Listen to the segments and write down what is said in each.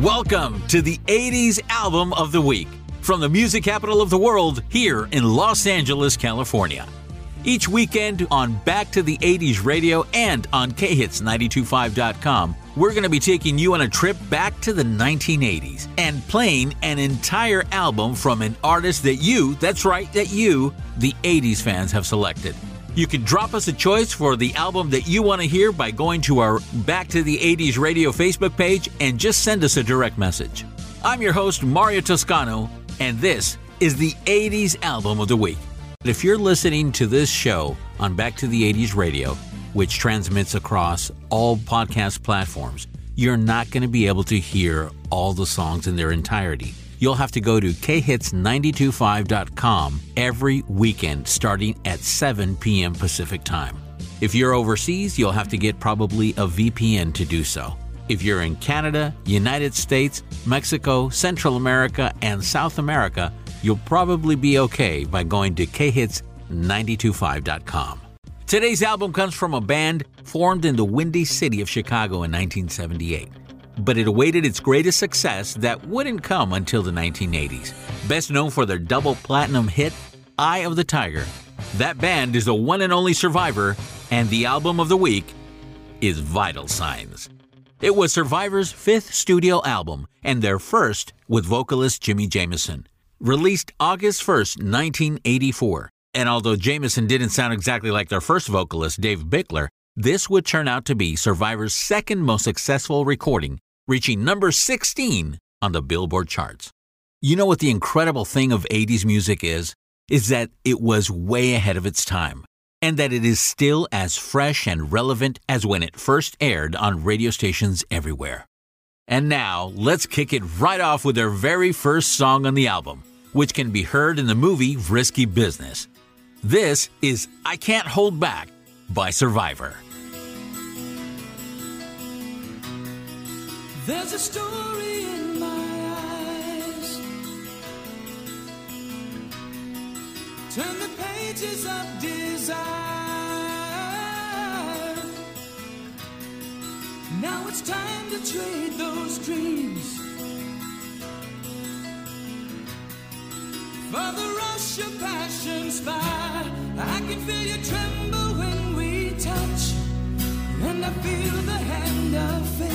Welcome to the 80s Album of the Week from the music capital of the world here in Los Angeles, California. Each weekend on Back to the 80s Radio and on KHits925.com, we're going to be taking you on a trip back to the 1980s and playing an entire album from an artist that you, that's right, that you, the 80s fans, have selected. You can drop us a choice for the album that you want to hear by going to our Back to the 80s Radio Facebook page and just send us a direct message. I'm your host, Mario Toscano, and this is the 80s Album of the Week. If you're listening to this show on Back to the 80s Radio, which transmits across all podcast platforms, you're not going to be able to hear all the songs in their entirety. You'll have to go to khits925.com every weekend starting at 7 p.m. Pacific Time. If you're overseas, you'll have to get probably a VPN to do so. If you're in Canada, United States, Mexico, Central America, and South America, you'll probably be okay by going to khits925.com. Today's album comes from a band formed in the windy city of Chicago in 1978, but it awaited its greatest success that wouldn't come until the 1980s. Best known for their double platinum hit, Eye of the Tiger, that band is the one and only survivor, and the album of the week is Vital Signs. It was Survivor's fifth studio album and their first with vocalist Jimi Jamison released August 1st, 1984. And although Jamison didn't sound exactly like their first vocalist, Dave Bickler, this would turn out to be Survivor's second most successful recording, reaching number 16 on the Billboard charts. You know what the incredible thing of 80s music is? Is that it was way ahead of its time, and that it is still as fresh and relevant as when it first aired on radio stations everywhere. And now, let's kick it right off with their very first song on the album which can be heard in the movie Risky Business. This is I Can't Hold Back by Survivor. There's a story in my eyes. Turn the pages of desire. Now it's time to trade those dreams. For the rush of passion's fire, I can feel you tremble when touch. And I feel the hand of fate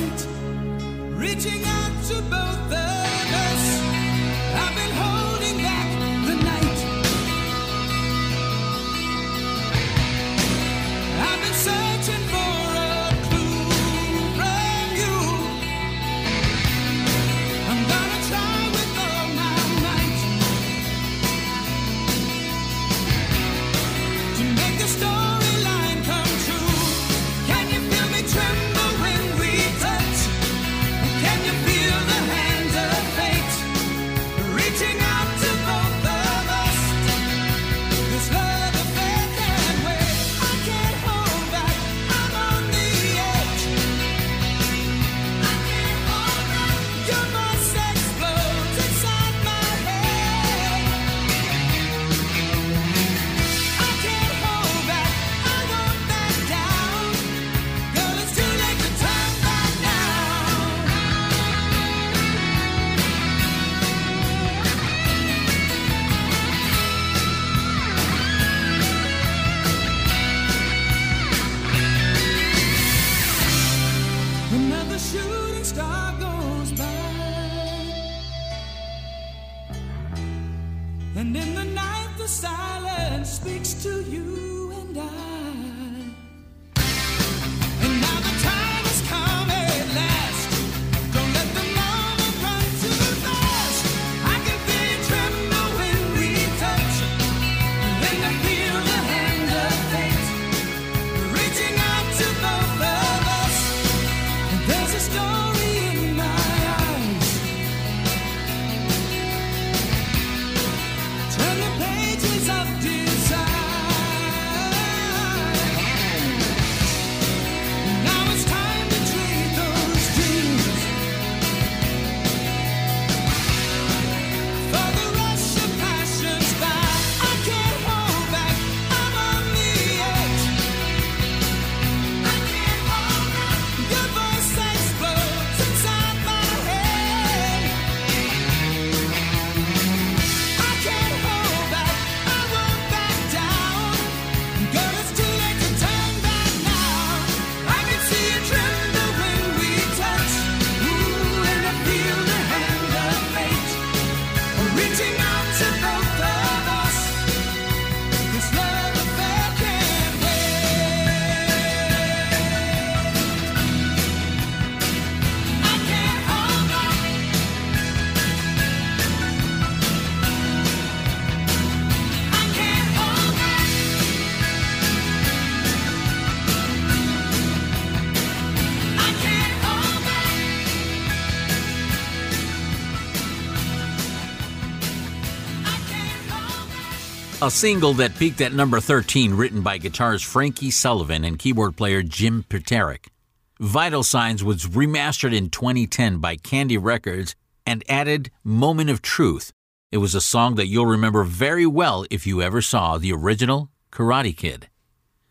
silence speaks to you and I. A single that peaked at number 13, written by guitarist Frankie Sullivan and keyboard player Jim Peterik. Vital Signs was remastered in 2010 by Candy Records and added Moment of Truth. It was a song that you'll remember very well if you ever saw the original Karate Kid.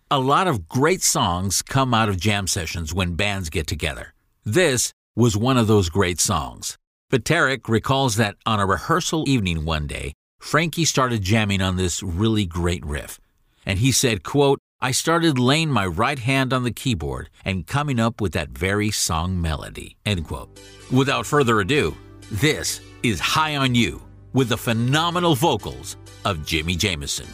A lot of great songs come out of jam sessions when bands get together. This was one of those great songs. Peterik recalls that on a rehearsal evening one day, Frankie started jamming on this really great riff. And he said, quote, I started laying my right hand on the keyboard and coming up with that very song melody. End quote. Without further ado, this is High on You with the phenomenal vocals of Jimi Jamison.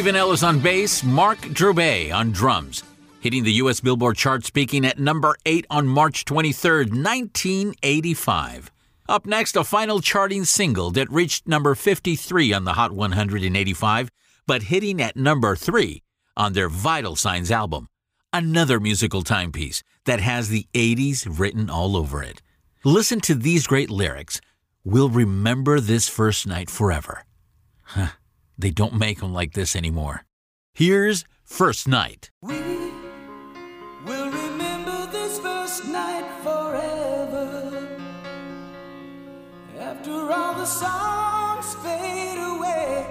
Stephan Ellis on bass, Mark Droubay on drums. Hitting the U.S. Billboard chart, speaking at number 8 on March 23, 1985. Up next, a final charting single that reached number 53 on the Hot 185, but hitting at number 3 on their Vital Signs album. Another musical timepiece that has the 80s written all over it. Listen to these great lyrics. We'll remember this first night forever. Huh. They don't make them like this anymore. Here's First Night. We will remember this first night forever. After all the songs fade away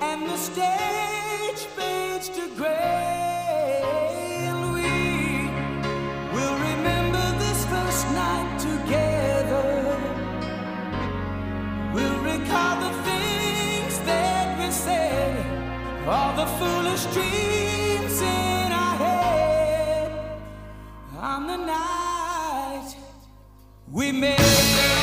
and the stage fades to gray. all the foolish dreams in our head on the night we made.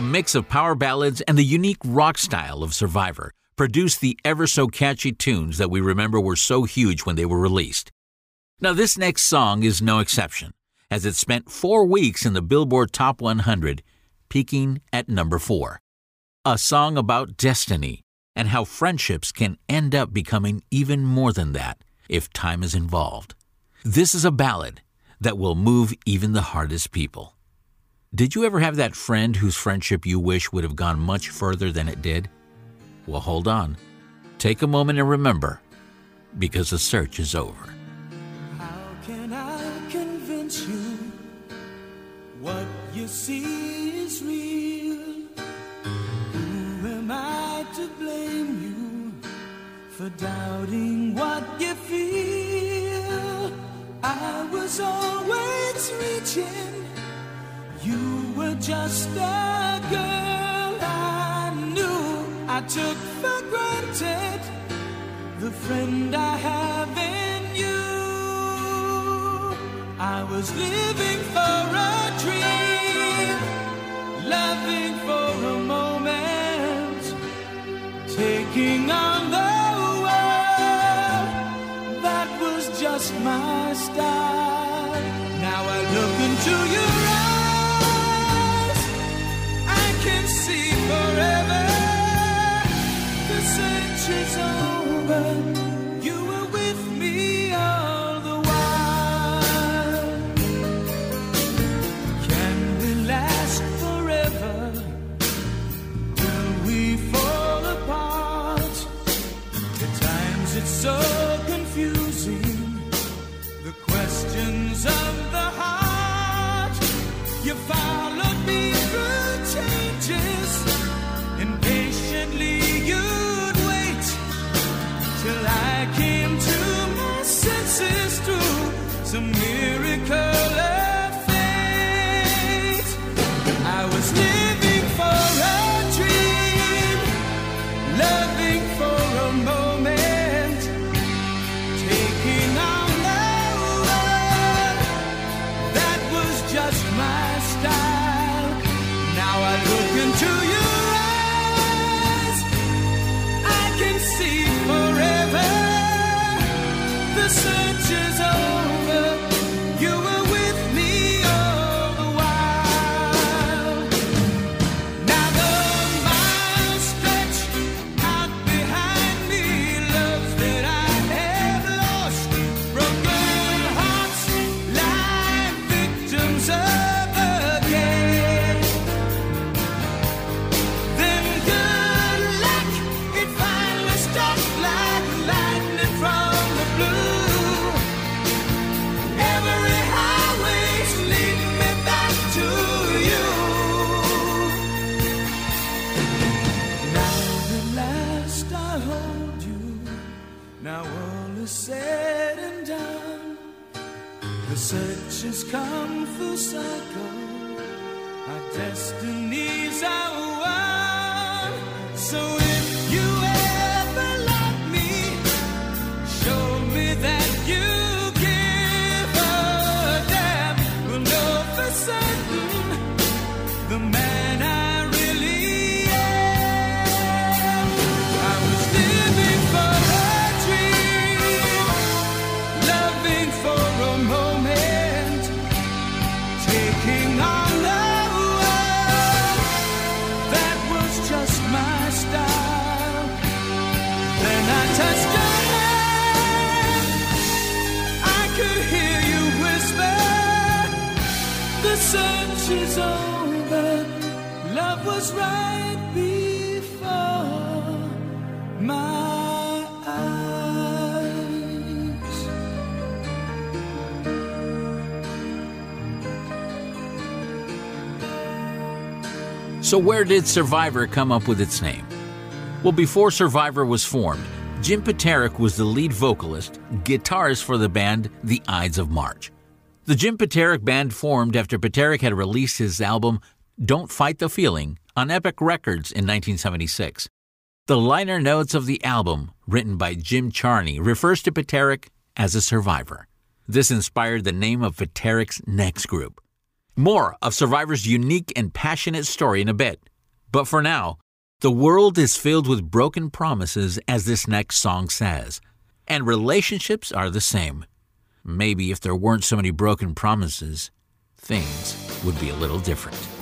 A mix of power ballads and the unique rock style of Survivor produced the ever so catchy tunes that we remember were so huge when they were released. Now, this next song is no exception, as it spent four weeks in the Billboard Top 100, peaking at number four. A song about destiny and how friendships can end up becoming even more than that if time is involved. This is a ballad that will move even the hardest people. Did you ever have that friend whose friendship you wish would have gone much further than it did? Well, hold on. Take a moment and remember, because the search is over. How can I convince you what you see is real? Who am I to blame you for doubting what you feel? I was always reaching, you were just a girl I knew. I took for granted the friend I have in you. I was living for a dream, loving for a moment, taking on the world. That was just my style. Search The search is over. Love was right before my eyes. So, where did Survivor come up with its name? Well, before Survivor was formed, Jim Peterik was the lead vocalist, guitarist for the band The Ides of March. The Jim Peterik Band formed after Peterik had released his album Don't Fight the Feeling on Epic Records in 1976. The liner notes of the album, written by Jim Charney, refers to Peterik as a survivor. This inspired the name of Peterik's next group. More of Survivor's unique and passionate story in a bit. But for now, the world is filled with broken promises, as this next song says, and relationships are the same. Maybe if there weren't so many broken promises, things would be a little different.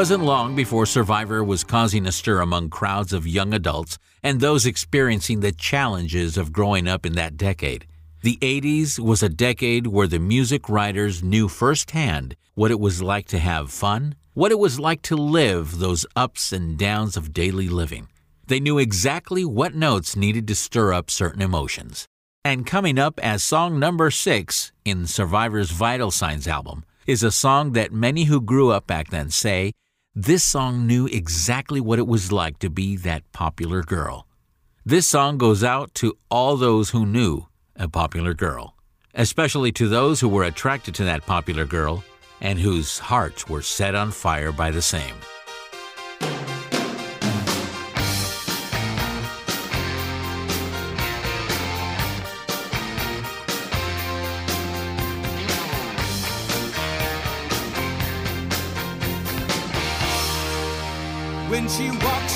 Wasn't long before Survivor was causing a stir among crowds of young adults and those experiencing the challenges of growing up in that decade. The 80s was a decade where the music writers knew firsthand what it was like to have fun, what it was like to live those ups and downs of daily living. They knew exactly what notes needed to stir up certain emotions. And coming up as song number six in Survivor's Vital Signs album is a song that many who grew up back then say this song knew exactly what it was like to be that popular girl. This song goes out to all those who knew a popular girl, especially to those who were attracted to that popular girl and whose hearts were set on fire by the same. She walks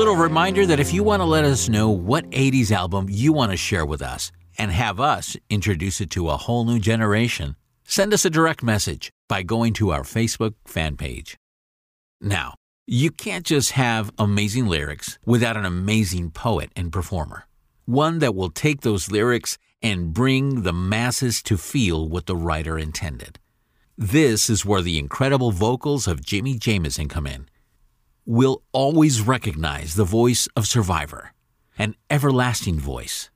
little reminder that if you want to let us know what 80s album you want to share with us and have us introduce it to a whole new generation, send us a direct message by going to our Facebook fan page. Now, you can't just have amazing lyrics without an amazing poet and performer. One that will take those lyrics and bring the masses to feel what the writer intended. This is where the incredible vocals of Jimi Jamison come in will always recognize the voice of Survivor, an everlasting voice.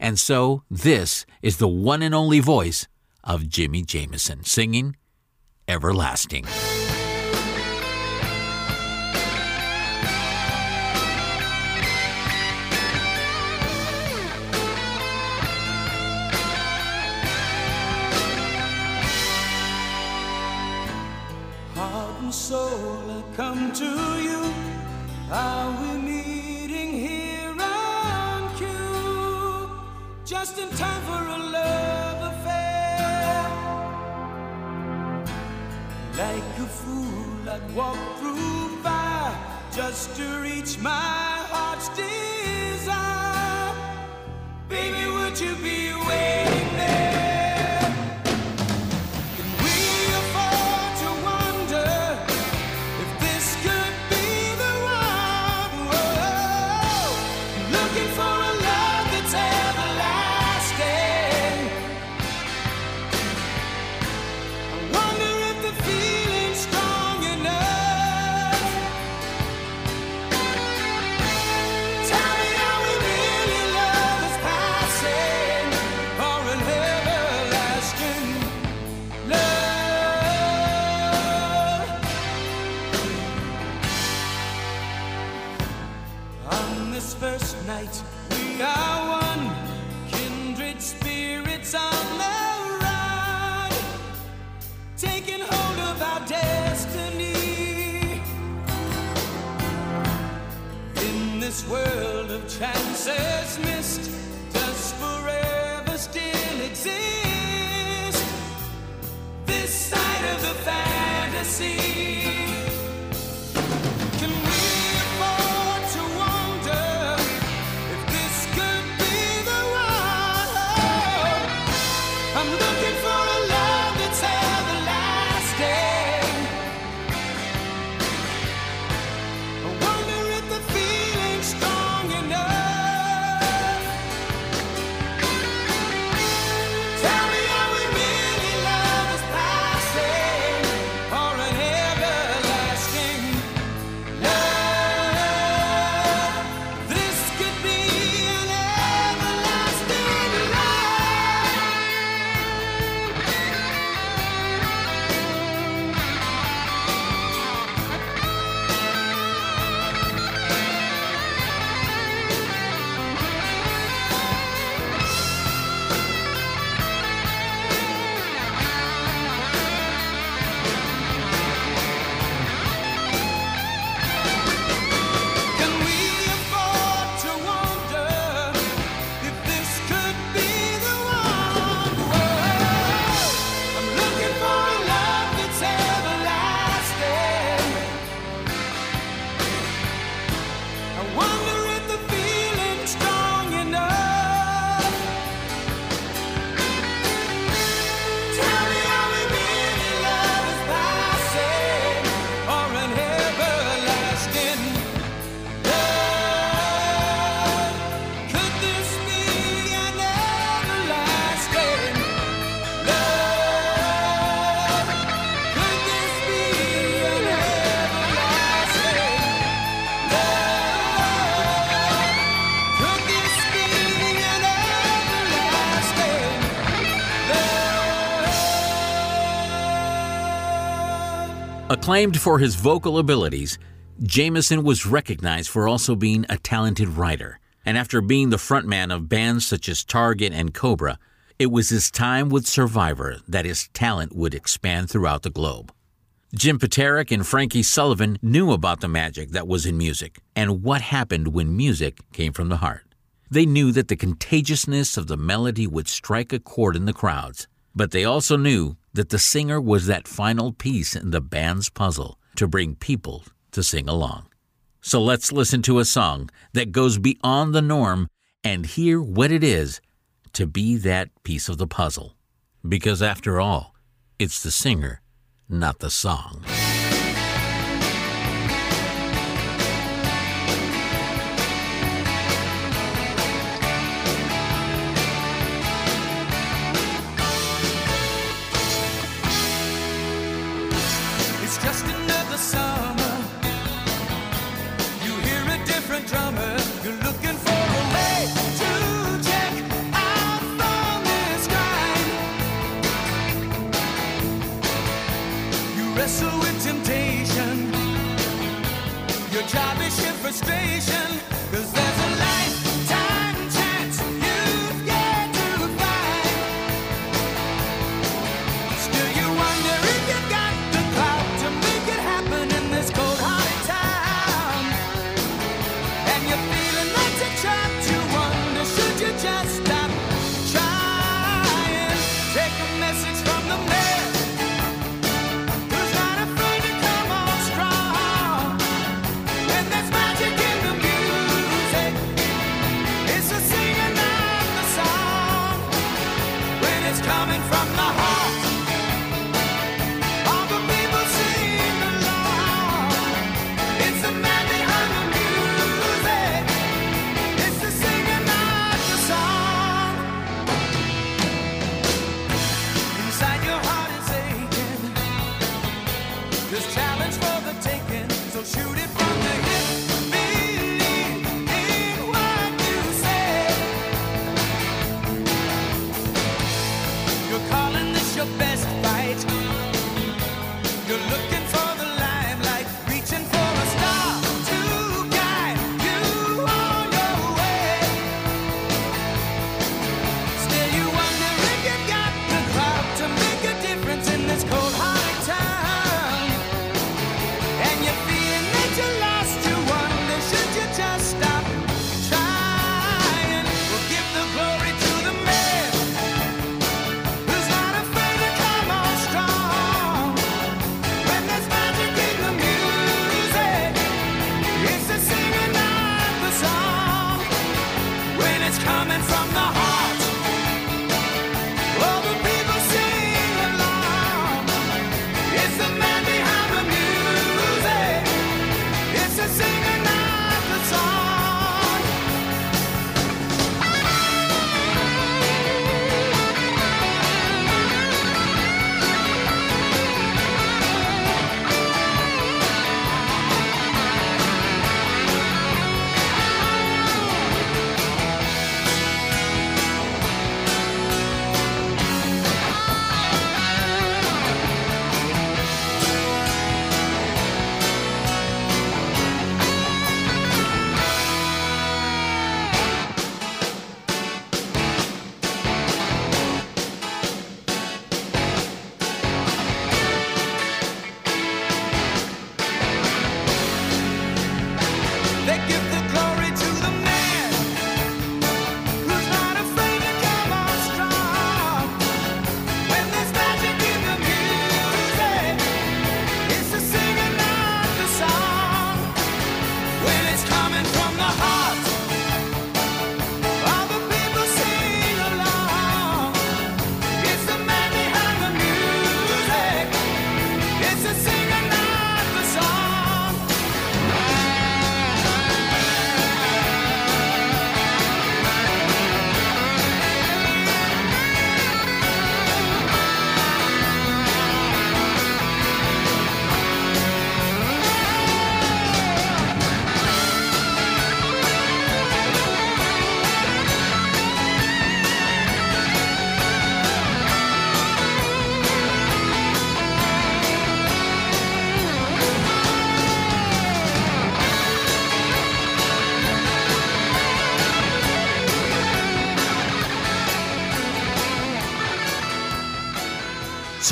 And so, this is the one and only voice of Jimi Jamison singing Everlasting. Walk through fire just to reach my Acclaimed for his vocal abilities, Jamison was recognized for also being a talented writer. And after being the frontman of bands such as Target and Cobra, it was his time with Survivor that his talent would expand throughout the globe. Jim Peterik and Frankie Sullivan knew about the magic that was in music and what happened when music came from the heart. They knew that the contagiousness of the melody would strike a chord in the crowds, but they also knew that the singer was that final piece in the band's puzzle to bring people to sing along. So let's listen to a song that goes beyond the norm and hear what it is to be that piece of the puzzle. Because after all, it's the singer, not the song. Is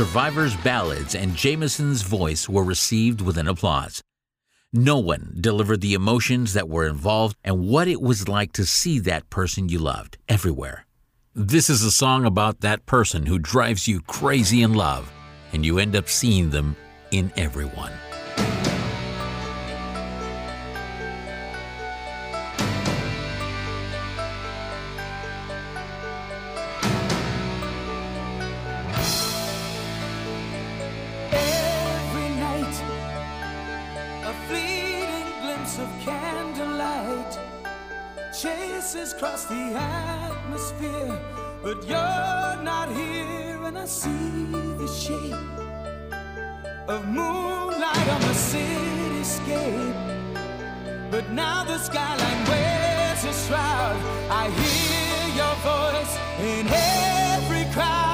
Survivor's ballads and Jamison's voice were received with an applause. No one delivered the emotions that were involved and what it was like to see that person you loved everywhere. This is a song about that person who drives you crazy in love, and you end up seeing them in everyone. Across the atmosphere. But you're not here, and I see the shape of moonlight on the cityscape. But now the skyline wears a shroud. I hear your voice in every crowd,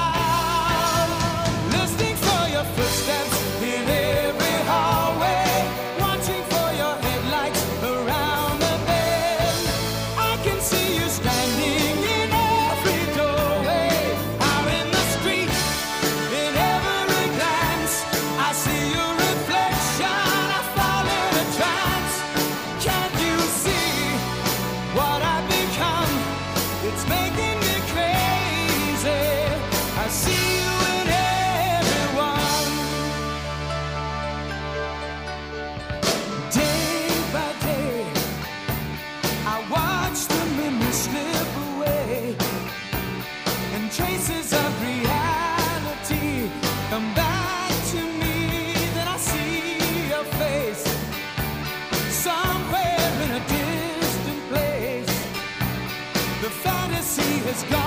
It's gone.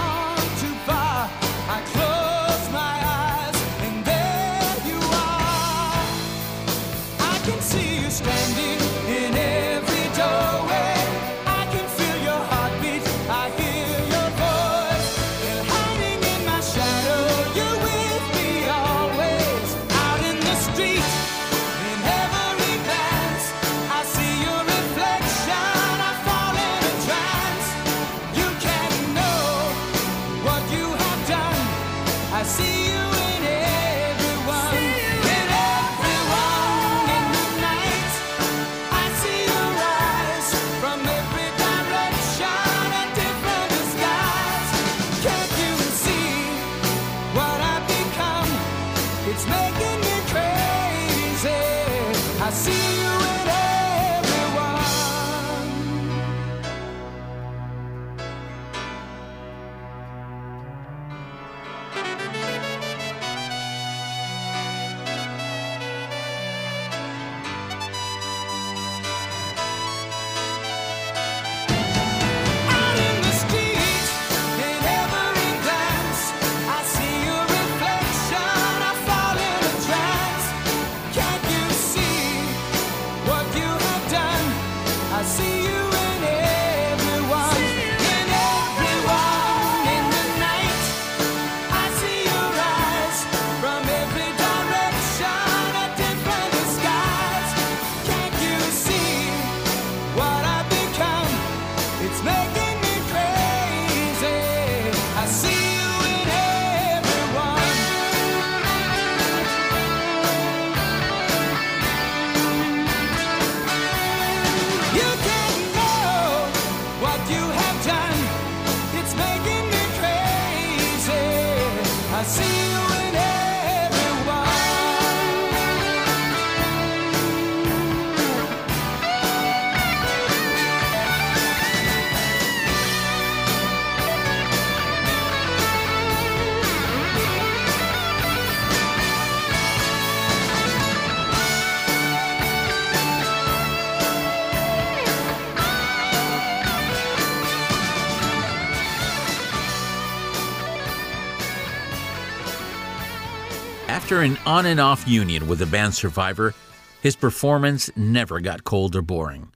After an on and off union with the band Survivor, his performance never got cold or boring.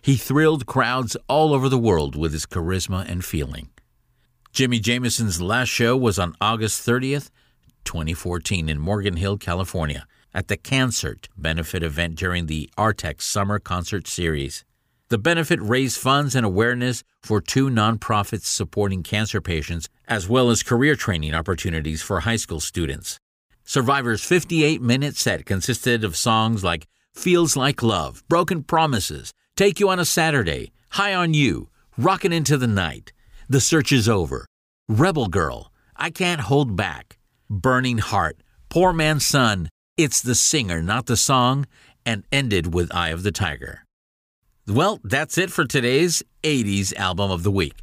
He thrilled crowds all over the world with his charisma and feeling. Jimi Jamison's last show was on August 30th, 2014, in Morgan Hill, California, at the Cancert benefit event during the Artex Summer Concert Series. The benefit raised funds and awareness for two nonprofits supporting cancer patients, as well as career training opportunities for high school students. Survivor's 58 minute set consisted of songs like Feels Like Love, Broken Promises, Take You on a Saturday, High on You, Rockin' Into the Night, The Search is Over, Rebel Girl, I Can't Hold Back, Burning Heart, Poor Man's Son, It's the Singer, Not the Song, and ended with Eye of the Tiger. Well, that's it for today's 80s Album of the Week.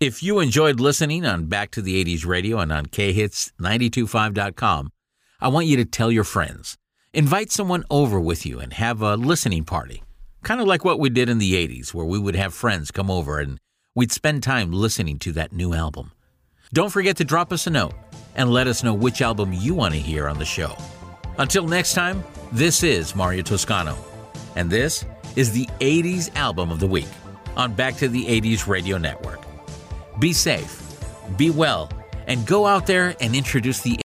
If you enjoyed listening on Back to the 80s Radio and on khits925.com, I want you to tell your friends. Invite someone over with you and have a listening party. Kind of like what we did in the 80s, where we would have friends come over and we'd spend time listening to that new album. Don't forget to drop us a note and let us know which album you want to hear on the show. Until next time, this is Mario Toscano, and this is the 80s Album of the Week on Back to the 80s Radio Network. Be safe, be well, and go out there and introduce the